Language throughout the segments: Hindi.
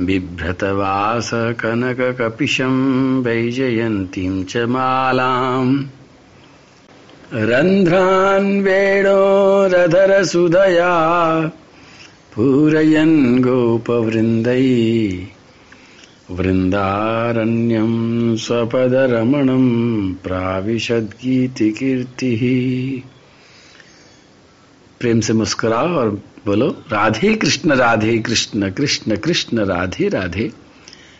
बिभ्रतवासकनककपिशं वैजयन्तीं च मालाम्। रन्ध्रान् वेणोरधरसुधया पूरयन् गोपवृन्दै। वृन्दारण्यं स्वपदरमणं प्राविशद्गीतिकीर्तिः। प्रेम से मुस्कुराओ और बोलो, राधे कृष्ण राधे कृष्ण कृष्ण कृष्ण, राधे राधे।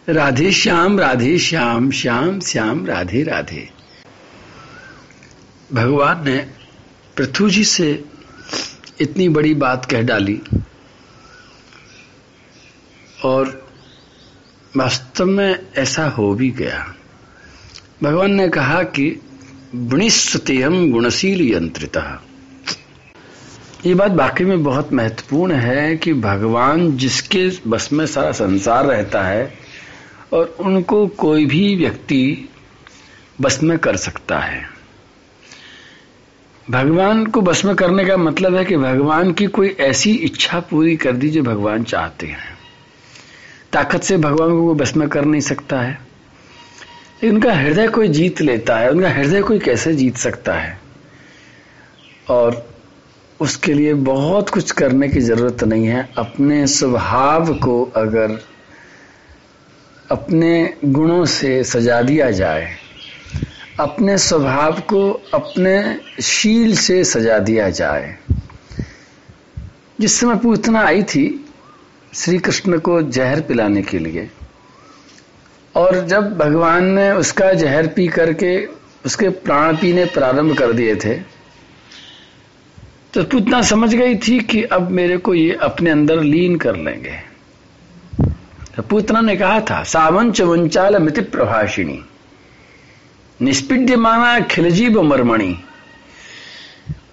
राधे श्याम राधे श्याम श्याम श्याम, राधे राधे। भगवान ने पृथ्वी जी से इतनी बड़ी बात कह डाली और वास्तव में ऐसा हो भी गया। भगवान ने कहा कि गुणिस्तम गुणशील यंत्रिता ये बात बाकी में बहुत महत्वपूर्ण है कि भगवान जिसके बस में सारा संसार रहता है और उनको कोई भी व्यक्ति बस में कर सकता है। भगवान को बस में करने का मतलब है कि भगवान की कोई ऐसी इच्छा पूरी कर दी जो भगवान चाहते हैं। ताकत से भगवान को कोई बस में कर नहीं सकता है। उनका हृदय कोई जीत लेता है, उनका हृदय कोई कैसे जीत सकता है? और उसके लिए बहुत कुछ करने की ज़रूरत नहीं है। अपने स्वभाव को अगर अपने गुणों से सजा दिया जाए, अपने स्वभाव को अपने शील से सजा दिया जाए। जिस समय पूतना आई थी श्री कृष्ण को जहर पिलाने के लिए, और जब भगवान ने उसका जहर पी करके उसके प्राण पीने प्रारंभ कर दिए थे तो पूतना समझ गई थी कि अब मेरे को ये अपने अंदर लीन कर लेंगे। तो पूतना ने कहा था सावन चवंचाल मिति प्रभाषिणी। निष्पिड्य माना खिलजीब मरमणि।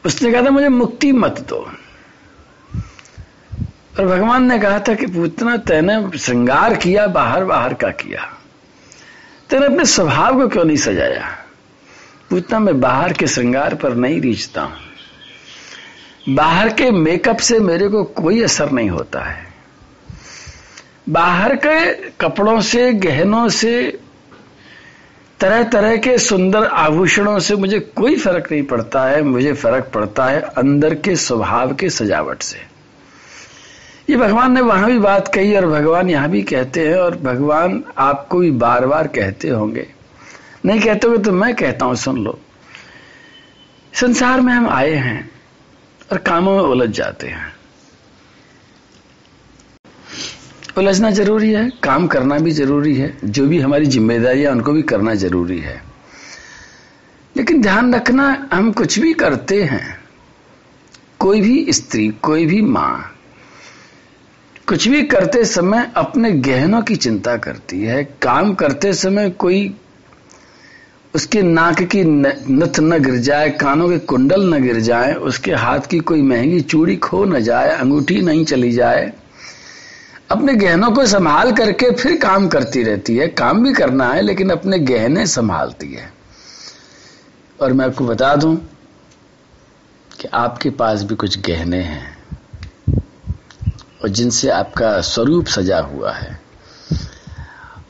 उसने कहा था, मुझे मुक्ति मत दो। और भगवान ने कहा था कि पूतना तैने श्रृंगार किया, बाहर बाहर का किया। तेने अपने स्वभाव को क्यों नहीं सजाया? पूतना मैं बाहर के श्रृंगार पर नहीं रीझता हूँ। बाहर के मेकअप से मेरे को कोई असर नहीं होता है। बाहर के कपड़ों से, गहनों से तरह तरह के सुंदर आभूषणों से मुझे कोई फ़र्क नहीं पड़ता है, मुझे फ़र्क पड़ता है अंदर के स्वभाव के सजावट से। ये भगवान ने वहाँ भी बात कही और भगवान यहाँ भी कहते हैं और भगवान आपको भी बार बार कहते होंगे। नहीं कहते होंगे तो मैं कहता हूँ, सुन लो। संसार में हम आए हैं। और कामों में उलझ जाते हैं। उलझना ज़रूरी है, काम करना भी ज़रूरी है, जो भी हमारी जिम्मेदारियाँ उनको भी करना ज़रूरी है। लेकिन ध्यान रखना, हम कुछ भी करते हैं, कोई भी स्त्री, कोई भी माँ, कुछ भी करते समय अपने गहनों की चिंता करती है, काम करते समय कोई उसके नाक की नथ न गिर जाए, कानों के कुंडल न गिर जाए, उसके हाथ की कोई महँगी चूड़ी खो न जाए, अंगूठी नहीं चली जाए, अपने गहनों को संभाल करके फिर काम करती रहती है। काम भी करना है, लेकिन अपने गहने संभालती है। और मैं आपको बता दूँ कि आपके पास भी कुछ गहने हैं, और जिनसे आपका स्वरूप सजा हुआ है।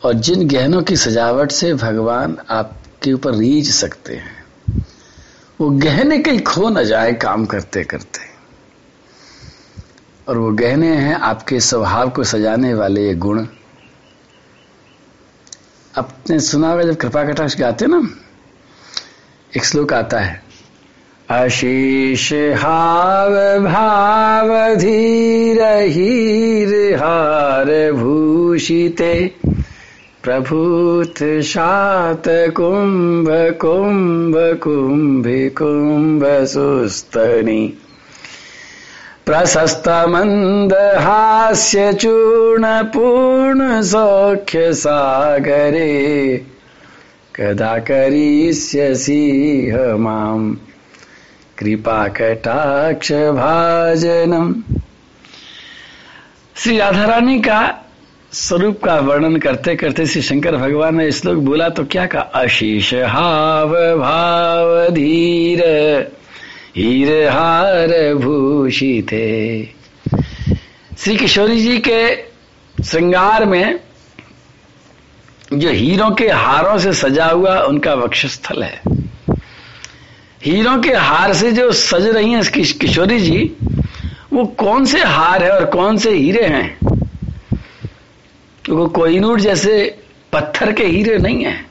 और जिन गहनों की सजावट से भगवान आपके ऊपर रीझ सकते हैं। वो गहने कहीं खो न जाए काम करते करते। और वो गहने हैं आपके स्वभाव को सजाने वाले ये गुण। आपने सुना होगा जब कृपा कटाक्ष गाते ना? एक श्लोक आता है अशेष हाव भाव धीर हीर हार भूषिते। प्रभूत शात कुंभ कुंभ कुंभ कुंभ सुस्तनी। प्रशस्त मंद हास्य चूर्ण पूर्ण सौख्य सागरे। कदा करिष्यसि माम। कृपा कटाक्ष भाजनम। श्री राधा रानी का स्वरूप का वर्णन करते करते श्री शंकर भगवान ने श्लोक बोला तो क्या कहा? अशीष हाव भाव धीर, हीर हार थे श्री किशोरी जी के श्रृंगार में जो हीरों के हारों से सजा हुआ उनका वक्षस्थल है। हीरों के हार से जो सज रही हैं किशोरी जी, वो कौन से हार है और कौन से हीरे हैं? क्योंकि कोहिनूर जैसे पत्थर के हीरे नहीं है।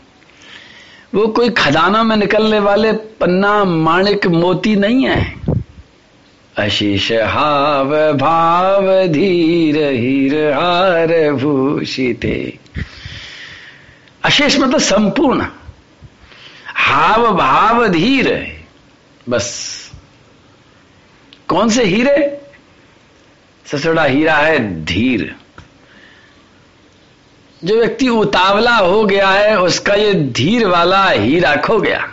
वो कोई खदानों में निकलने वाले पन्ना माणिक मोती नहीं है। अशीष हाव भाव धीर हीर हार भूषिते। अशेष मतलब संपूर्ण। हाव भाव धीर। बस। कौन से हीरे? सबसे हीरा है धीर। जो व्यक्ति उतावला हो गया है, उसका ये धीर वाला हीरा खो गया।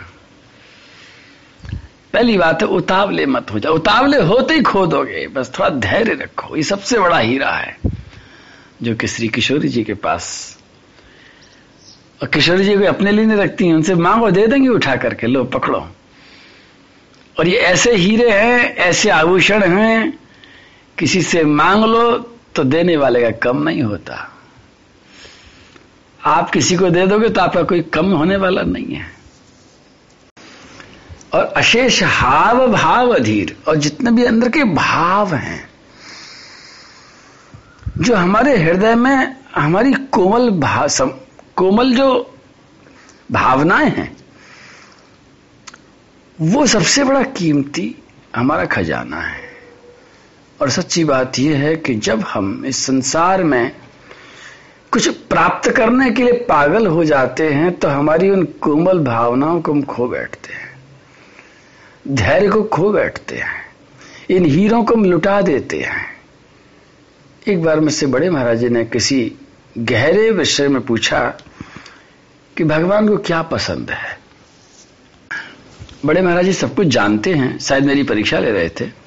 पहली बात है, उतावले मत हो जाओ। उतावले होते ही खो दोगे, बस थोड़ा धैर्य रखो। ये सबसे बड़ा हीरा है, जो कि श्री किशोरी जी के पास। और किशोरी जी को अपने लिए नहीं रखती हैं, उनसे मांगो, दे देंगे उठा करके, लो, पकड़ो। और ये ऐसे हीरे हैं, ऐसे आभूषण हैं, किसी से मांग लो तो देने वाले का कम नहीं होता। आप किसी को दे दोगे तो आपका कोई कम होने वाला नहीं है। और अशेष हाव भाव अधीर, और जितने भी अंदर के भाव हैं, जो हमारे हृदय में हमारी कोमल भाव कोमल जो भावनाएँ हैं, वो सबसे बड़ा कीमती हमारा खजाना है। और सच्ची बात यह है कि जब हम इस संसार में कुछ प्राप्त करने के लिए पागल हो जाते हैं तो हमारी उन कोमल भावनाओं को हम खो बैठते हैं। धैर्य को खो बैठते हैं। इन हीरों को हम लुटा देते हैं। एक बार मुझसे बड़े महाराज जी ने किसी गहरे विषय में पूछा कि भगवान को क्या पसंद है? बड़े महाराज जी सब कुछ जानते हैं, शायद मेरी परीक्षा ले रहे थे।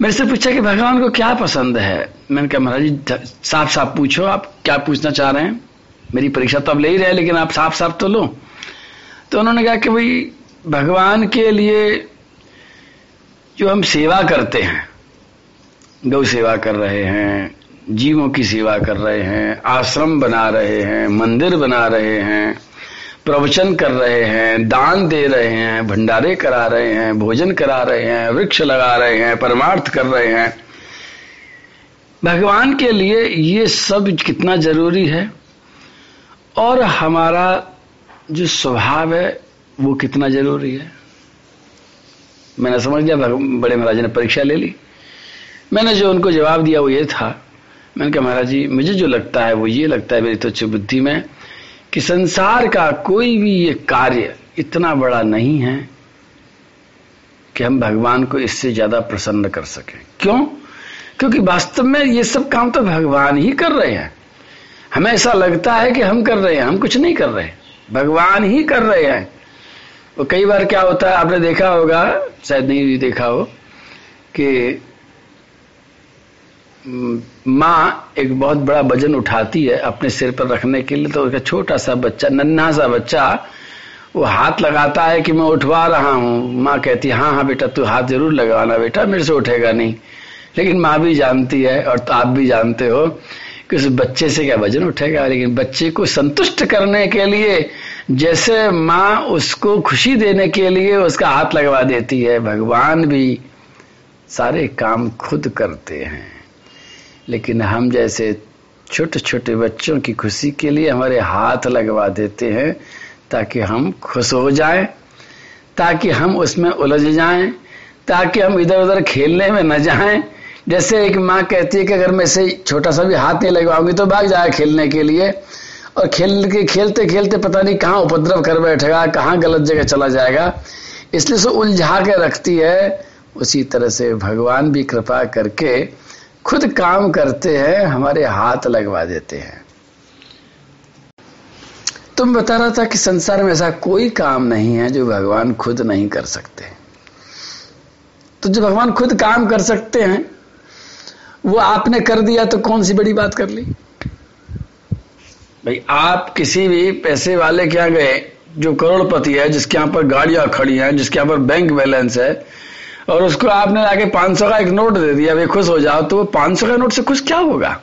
मेरे से पूछा कि भगवान को क्या पसंद है? मैंने कहा, महाराज जी साफ़ साफ़ पूछो, आप क्या पूछना चाह रहे हैं? मेरी परीक्षा तो अब ले ही रहे लेकिन आप साफ़ साफ़ तो लो। तो उन्होंने कहा कि भाई, भगवान के लिए जो हम सेवा करते हैं, गौ सेवा कर रहे हैं, जीवों की सेवा कर रहे हैं, आश्रम बना रहे हैं, मंदिर बना रहे हैं प्रवचन कर रहे हैं, दान दे रहे हैं, भंडारे करा रहे हैं, भोजन करा रहे हैं, वृक्ष लगा रहे हैं, परमार्थ कर रहे हैं। भगवान के लिए ये सब कितना ज़रूरी है? और हमारा जो स्वभाव है, वो कितना ज़रूरी है? मैंने समझ लिया बड़े महाराज ने परीक्षा ले ली। मैंने जो उनको जवाब दिया, वो ये था। मैंने कहा, महाराज जी, मुझे जो लगता है, वो ये लगता है मेरी तो बुद्धि में कि संसार का कोई भी ये कार्य इतना बड़ा नहीं है कि हम भगवान को इससे ज़्यादा प्रसन्न कर सकें। क्यों? क्योंकि वास्तव में ये सब काम तो भगवान ही कर रहे हैं। हमें ऐसा लगता है कि हम कर रहे हैं, हम कुछ नहीं कर रहे। भगवान ही कर रहे हैं। वो कई बार क्या होता है, आपने देखा होगा, शायद नहीं भी देखा हो, कि माँ एक बहुत बड़ा वज़न उठाती है अपने सिर पर रखने के लिए तो उसका छोटा सा बच्चा, नन्हा सा बच्चा, वो हाथ लगाता है कि मैं उठवा रहा हूँ। माँ कहती है हाँ हाँ बेटा, तू हाथ ज़रूर लगाना बेटा, मेरे से उठेगा नहीं। लेकिन माँ भी जानती है, और तो आप भी जानते हो, कि उस बच्चे से क्या वज़न उठेगा। लेकिन बच्चे को संतुष्ट करने के लिए, जैसे माँ उसको खुशी देने के लिए उसका हाथ लगवा देती है, भगवान भी सारे काम खुद करते हैं। लेकिन हम जैसे छोटे छोटे बच्चों की खुशी के लिए हमारे हाथ लगवा देते हैं ताकि हम खुश हो जाएँ, ताकि हम उसमें उलझ जाएँ, ताकि हम इधर उधर खेलने में न जाएँ। जैसे एक माँ कहती है कि अगर मैं से छोटा सा भी हाथ नहीं लगवाऊँगी तो भाग जाए खेलने के लिए। और खेल के खेलते खेलते पता नहीं कहाँ उपद्रव कर बैठेगा, कहाँ गलत जगह चला जाएगा। इसलिए सो उलझा के रखती है। उसी तरह से भगवान भी कृपा करके खुद काम करते हैं, हमारे हाथ लगवा देते हैं। तुम बता रहा था कि संसार में ऐसा कोई काम नहीं है जो भगवान खुद नहीं कर सकते। तो जो भगवान खुद काम कर सकते हैं, वो आपने कर दिया तो कौन सी बड़ी बात कर ली? भाई, आप किसी भी पैसे वाले के यहाँ गए, जो करोड़पति है, जिसके यहाँ पर गाड़ियाँ खड़ी हैं, जिसके यहाँ पर बैंक बैलेंस है और उसको आपने पाँच सौ का एक नोट दे दिया, वे खुश हो जाओ तो वो पाँच सौ का नोट से खुश क्या होगा?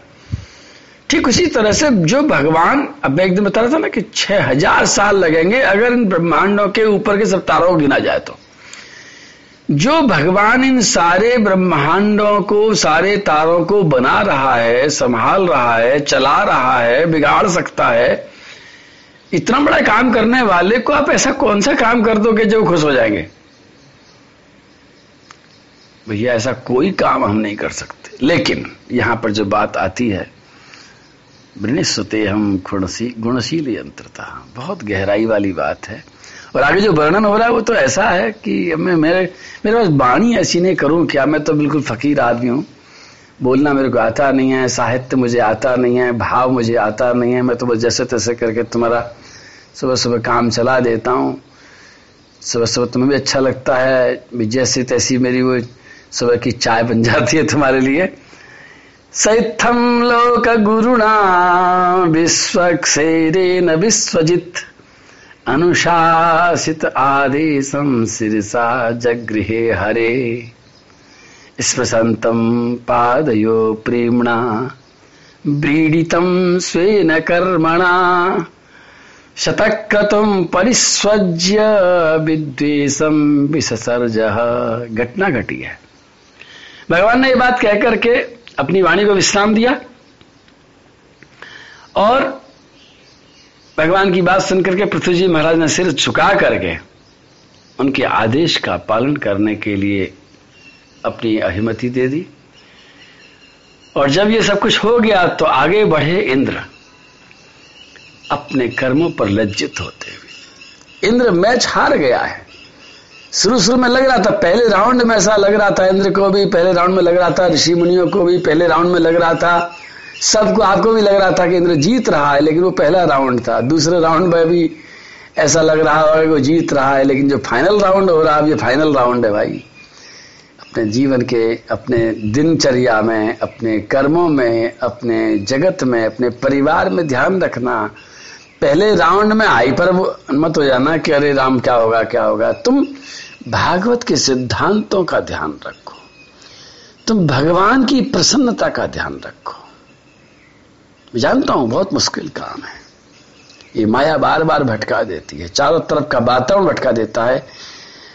ठीक उसी तरह से जो भगवान, अब मैं एक दिन बता रहा था ना कि छह हज़ार साल लगेंगे अगर इन ब्रह्मांडों के ऊपर के सब तारों को गिना जाए तो। जो भगवान इन सारे ब्रह्मांडों को, सारे तारों को बना रहा है, संभाल रहा है, चला रहा है, बिगाड़ सकता है, इतना बड़ा काम करने वाले को आप ऐसा कौन सा काम कर दोगे जो खुश हो जाएँगे? भैया, ऐसा कोई काम हम नहीं कर सकते। लेकिन यहाँ पर जो बात आती है वृणिस्वते हम गुणशी गुणशील यंत्रता, बहुत गहराई वाली बात है। और आगे जो वर्णन हो रहा है, वो तो ऐसा है कि मैं, मेरे मेरे पास बाणी ऐसी नहीं करूँ, क्या मैं तो बिल्कुल फकीर आदमी हूँ? बोलना मेरे को आता नहीं है, साहित्य मुझे आता नहीं है, भाव मुझे आता नहीं है, मैं तो बस जैसे तैसे करके तुम्हारा सुबह सुबह काम चला देता हूँ। सुबह सुबह तुम्हें भी अच्छा लगता है जैसी तैसी मेरी वो सुबह की चाय बन जाती है तुम्हारे लिए। सैथम लोक गुरुणा विश्वक्षेरेण विश्वजित। अनुशासित आदेशम सिरसा जगृहे हरे। स्पृशंतम पादयो प्रेमणा। व्रीडितम स्वेन कर्मणा। शतक्रतुम परिस्वज्य विद्वेशम विसर्ज घटना घटी है। भगवान ने ये बात कह करके अपनी वाणी को विश्राम दिया और भगवान की बात सुनकर के पृथ्वी जी महाराज ने सिर झुका करके उनके आदेश का पालन करने के लिए अपनी अहिमति दे दी। और जब ये सब कुछ हो गया तो आगे बढ़े इंद्र, अपने कर्मों पर लज्जित होते हुए। इंद्र मैच हार गया है। शुरू शुरू में लग रहा था, पहले राउंड में ऐसा लग रहा था, इंद्र को भी पहले राउंड में लग रहा था, ऋषि मुनियों को भी पहले राउंड में लग रहा था। सबको, आपको भी लग रहा था कि इंद्र जीत रहा है, लेकिन वो पहला राउंड था। दूसरे राउंड में भी ऐसा लग रहा है वो जीत रहा है, लेकिन जो फाइनल राउंड हो रहा है, अब ये फाइनल राउंड है भाई। अपने जीवन के, अपने दिनचर्या में, अपने कर्मों में, अपने जगत में, अपने परिवार में ध्यान रखना पहले राउंड में आई पर मत हो जाना कि अरे राम, क्या होगा क्या होगा। तुम भागवत के सिद्धांतों का ध्यान रखो। तुम भगवान की प्रसन्नता का ध्यान रखो। जानता हूँ, बहुत मुश्किल काम है। ये माया बार बार भटका देती है। चारों तरफ़ का वातावरण भटका देता है।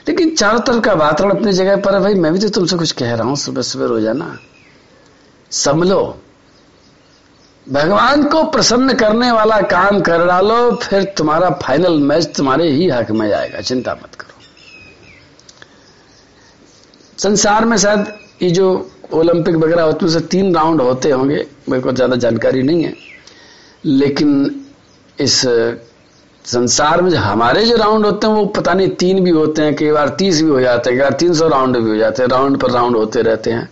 लेकिन चारों तरफ़ का वातावरण अपनी जगह पर है। भाई, मैं भी तो तुमसे कुछ कह रहा हूँ सुबह सुबह रोज़ाना। समलो भगवान को प्रसन्न करने वाला काम कर डालो, फिर तुम्हारा फाइनल मैच तुम्हारे ही हक में जाएगा चिंता मत करो। संसार में शायद ये जो ओलंपिक वगैरह होते हैं तीन राउंड होते होंगे, मेरे को ज़्यादा जानकारी नहीं है। लेकिन इस संसार में जो हमारे जो राउंड होते हैं, वो पता नहीं तीन भी होते हैं, कई बार तीस भी हो जाते हैं, कई बार तीन सौ राउंड भी हो जाते हैं राउंड पर राउंड होते रहते हैं।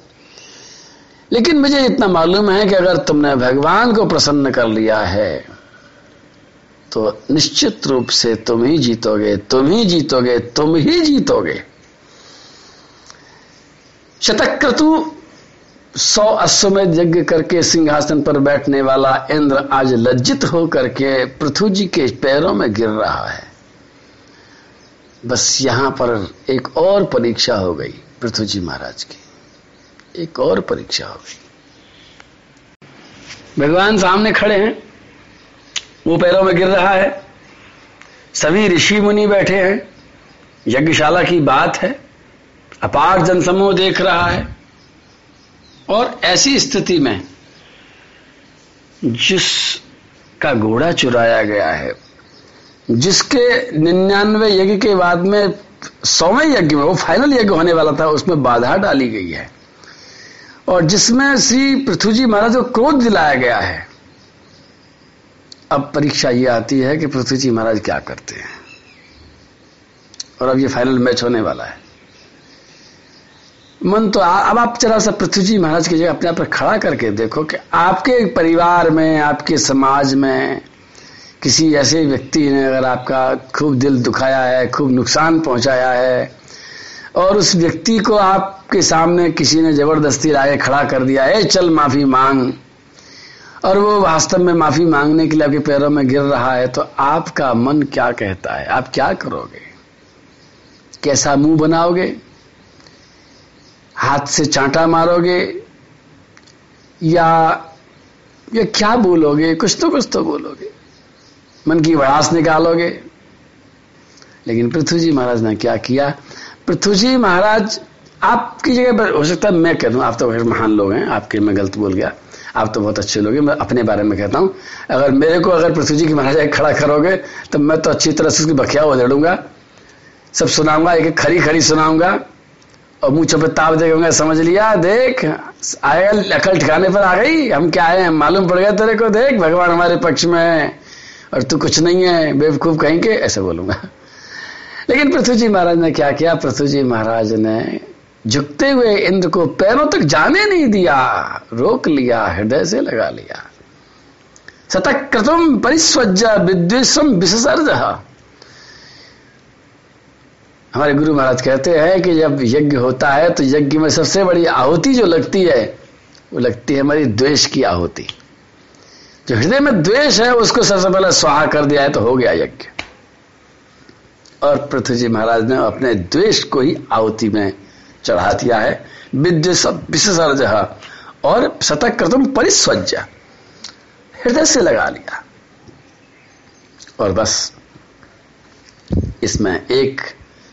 लेकिन मुझे इतना मालूम है कि अगर तुमने भगवान को प्रसन्न कर लिया है तो निश्चित रूप से तुम ही जीतोगे, तुम ही जीतोगे, तुम ही जीतोगे। शतक्रतु सौ अश्वमेध यज्ञ करके सिंहासन पर बैठने वाला इंद्र आज लज्जित होकर के पृथ्वी जी के पैरों में गिर रहा है। बस यहाँ पर एक और परीक्षा हो गई पृथ्वी जी महाराज की। एक और परीक्षा हो गई भगवान सामने खड़े हैं, वो पैरों में गिर रहा है। सभी ऋषि मुनि बैठे हैं, यज्ञशाला की बात है, अपार जनसमूह देख रहा है। और ऐसी स्थिति में जिसका घोड़ा चुराया गया है, जिसके निन्यानवे यज्ञ के बाद में सौवें यज्ञ में, वो फाइनल यज्ञ होने वाला था, उसमें बाधा डाली गई है। और जिसमें श्री पृथ्वी जी महाराज को क्रोध दिलाया गया है अब परीक्षा ये आती है कि पृथ्वी जी महाराज क्या करते हैं। और अब ये फाइनल मैच होने वाला है। मन तो आ, अब आप जरा सा पृथ्वी जी महाराज की जगह अपने आप पर खड़ा करके देखो कि आपके परिवार में आपके समाज में किसी ऐसे व्यक्ति ने अगर आपका खूब दिल दुखाया है खूब नुकसान पहुँचाया है और उस व्यक्ति को आपके सामने किसी ने ज़बरदस्ती लाए खड़ा कर दिया है चल, माफ़ी मांग। और वो वास्तव में माफ़ी मांगने के लिए आपके पैरों में गिर रहा है तो आपका मन क्या कहता है? आप क्या करोगे? कैसा मुँह बनाओगे? हाथ से चांटा मारोगे? या या क्या बोलोगे? कुछ तो कुछ तो बोलोगे। मन की भड़ास निकालोगे? लेकिन पृथ्वी जी महाराज ने क्या किया? पृथ्वी जी, महाराज, आपकी जगह हो सकता है, मैं कह दूँ, आप तो महान लोग हैं, आपके मैं गलत बोल गया। आप तो बहुत अच्छे लोग हैं, मैं अपने बारे में कहता हूँ। अगर मेरे को, अगर पृथ्वी जी की महाराज खड़ा करोगे तो मैं तो अच्छी तरह से उसकी बखिया उधेड़ूँगा सब सुनाऊँगा, एक खरी खरी सुनाऊँगा, और मुँह चुप ताप देखूँगा समझ लिया, देख आएगा अकल ठिकाने पर आ गई, हम क्या आए हैं मालूम पड़ गया तेरे को, देख, भगवान हमारे पक्ष में है, और तू कुछ नहीं है, बेवकूफ़ कहेंगे, ऐसे बोलूँगा। लेकिन पृथ्वी जी महाराज ने क्या किया? पृथ्वी जी महाराज ने झुकते हुए इंद्र को पैरों तक जाने नहीं दिया, रोक लिया, हृदय से लगा लिया। सतक कृतम परिस्वज विद्वेशम विसर्ज हमारे गुरु महाराज कहते हैं कि जब यज्ञ होता है तो यज्ञ में सबसे बड़ी आहुति जो लगती है, वो लगती है हमारी द्वेष की आहुति। जो हृदय में द्वेष है, उसको सबसे पहले स्वाहा कर दिया है तो हो गया यज्ञ। और पृथ्वी जी महाराज ने अपने द्वेष को ही आहुति में चढ़ा दिया है। विद्वेश विशेषर्ज और शतक कृतम परिस्वज हृदय से लगा लिया। और बस, इसमें एक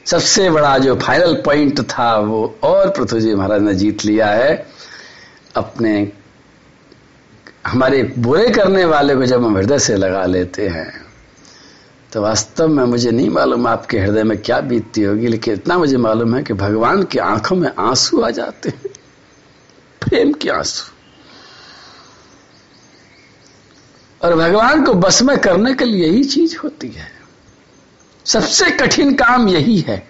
सबसे बड़ा जो फाइनल पॉइंट था, वो और पृथ्वी जी महाराज ने जीत लिया है। अपने, हमारे बुरे करने वाले को जब हम हृदय से लगा लेते हैं तो वास्तव में मुझे नहीं मालूम आपके हृदय में क्या बीतती होगी, लेकिन इतना मुझे मालूम है कि भगवान की आँखों में आँसू आ जाते हैं। प्रेम के आँसू। और भगवान को बस में करने के लिए यही चीज़ होती है। सबसे कठिन काम यही है।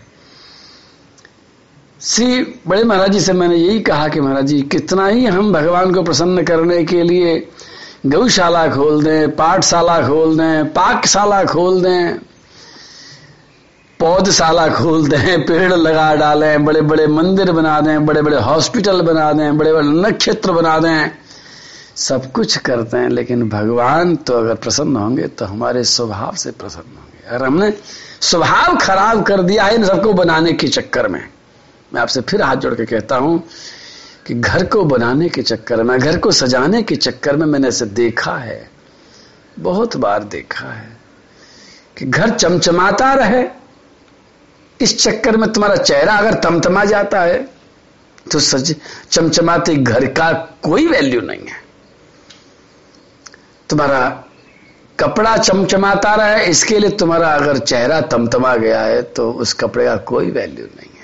श्री बड़े महाराज जी से मैंने यही कहा कि महाराज जी, कितना ही हम भगवान को प्रसन्न करने के लिए गौशाला खोल दें, पाठशाला खोल दें, पाकशाला खोल दें, पौधशाला खोल दें, पेड़ लगा डालें बड़े बड़े मंदिर बना दें बड़े बड़े हॉस्पिटल बना दें बड़े बड़े नक्षत्र बना दें। सब कुछ करते हैं, लेकिन भगवान तो अगर प्रसन्न होंगे तो हमारे स्वभाव से प्रसन्न होंगे। अगर हमने स्वभाव खराब कर दिया है इन सबको बनाने के चक्कर में, मैं आपसे फिर हाथ जोड़ के कहता हूँ कि घर को बनाने के चक्कर में, घर को सजाने के चक्कर में मैंने ऐसे देखा है, बहुत बार देखा है, कि घर चमचमाता रहे। इस चक्कर में तुम्हारा चेहरा अगर तमतमा जाता है तो सच चमचमाते घर का कोई वैल्यू नहीं है। तुम्हारा कपड़ा चमचमाता रहे, इसके लिए तुम्हारा अगर चेहरा तमतमा गया है तो उस कपड़े का कोई वैल्यू नहीं है।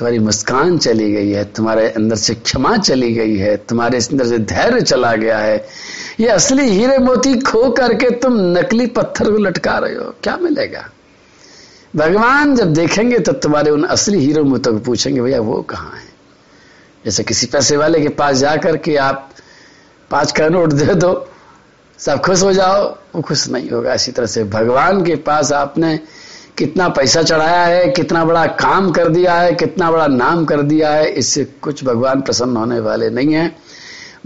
तुम्हारी मुस्कान चली गई है, तुम्हारे अंदर से क्षमा चली गई है, तुम्हारे अंदर से धैर्य चला गया है। ये असली हीरे मोती खो करके तुम नकली पत्थर को लटका रहे हो। क्या मिलेगा? भगवान जब देखेंगे तो तुम्हारे उन असली हीरो मोतों को पूछेंगे, भैया, वो कहाँ है? जैसे किसी पैसे वाले के पास जाकर के आप पाँच का नोट दे दो, सब खुश हो जाओ, वो खुश नहीं होगा। इसी तरह से भगवान के पास आपने कितना पैसा चढ़ाया है, कितना बड़ा काम कर दिया है, कितना बड़ा नाम कर दिया है, इससे कुछ भगवान प्रसन्न होने वाले नहीं है।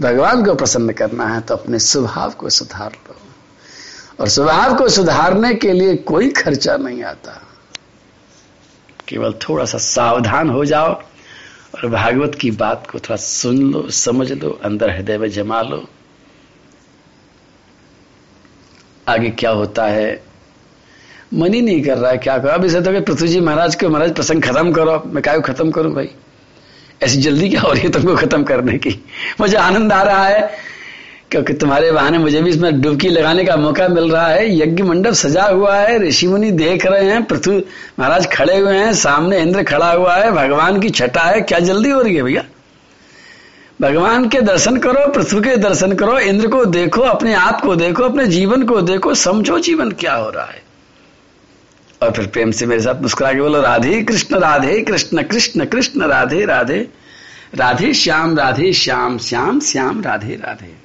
भगवान को प्रसन्न करना है तो अपने स्वभाव को सुधार लो। और स्वभाव को सुधारने के लिए कोई खर्चा नहीं आता। केवल थोड़ा सा सावधान हो जाओ और भागवत की बात को थोड़ा सुन लो, समझ लो, अंदर हृदय में जमा लो। आगे क्या होता है? मन ही नहीं कर रहा है, क्या करो? अब इसे तो पृथ्वी जी महाराज को, महाराज प्रसंग खत्म करो। मैं क्या खत्म करूँ भाई? ऐसी जल्दी क्या हो रही है तुमको खत्म करने की? मुझे आनंद आ रहा है, क्योंकि तुम्हारे बहाने मुझे भी इसमें डुबकी लगाने का मौका मिल रहा है। यज्ञ मंडप सजा हुआ है, ऋषि मुनि देख रहे हैं, पृथ्वी महाराज खड़े हुए हैं, सामने इंद्र खड़ा हुआ है, भगवान की छटा है। क्या जल्दी हो रही है भैया? भगवान के दर्शन करो, पृथ्वी के दर्शन करो, इंद्र को देखो, अपने आप को देखो, अपने जीवन को देखो, समझो जीवन क्या हो रहा है। और फिर प्रेम से मेरे साथ मुस्कुरा के बोलो, राधे कृष्ण राधे कृष्ण कृष्ण कृष्ण, राधे राधे राधे श्याम राधे श्याम श्याम श्याम, राधे राधे।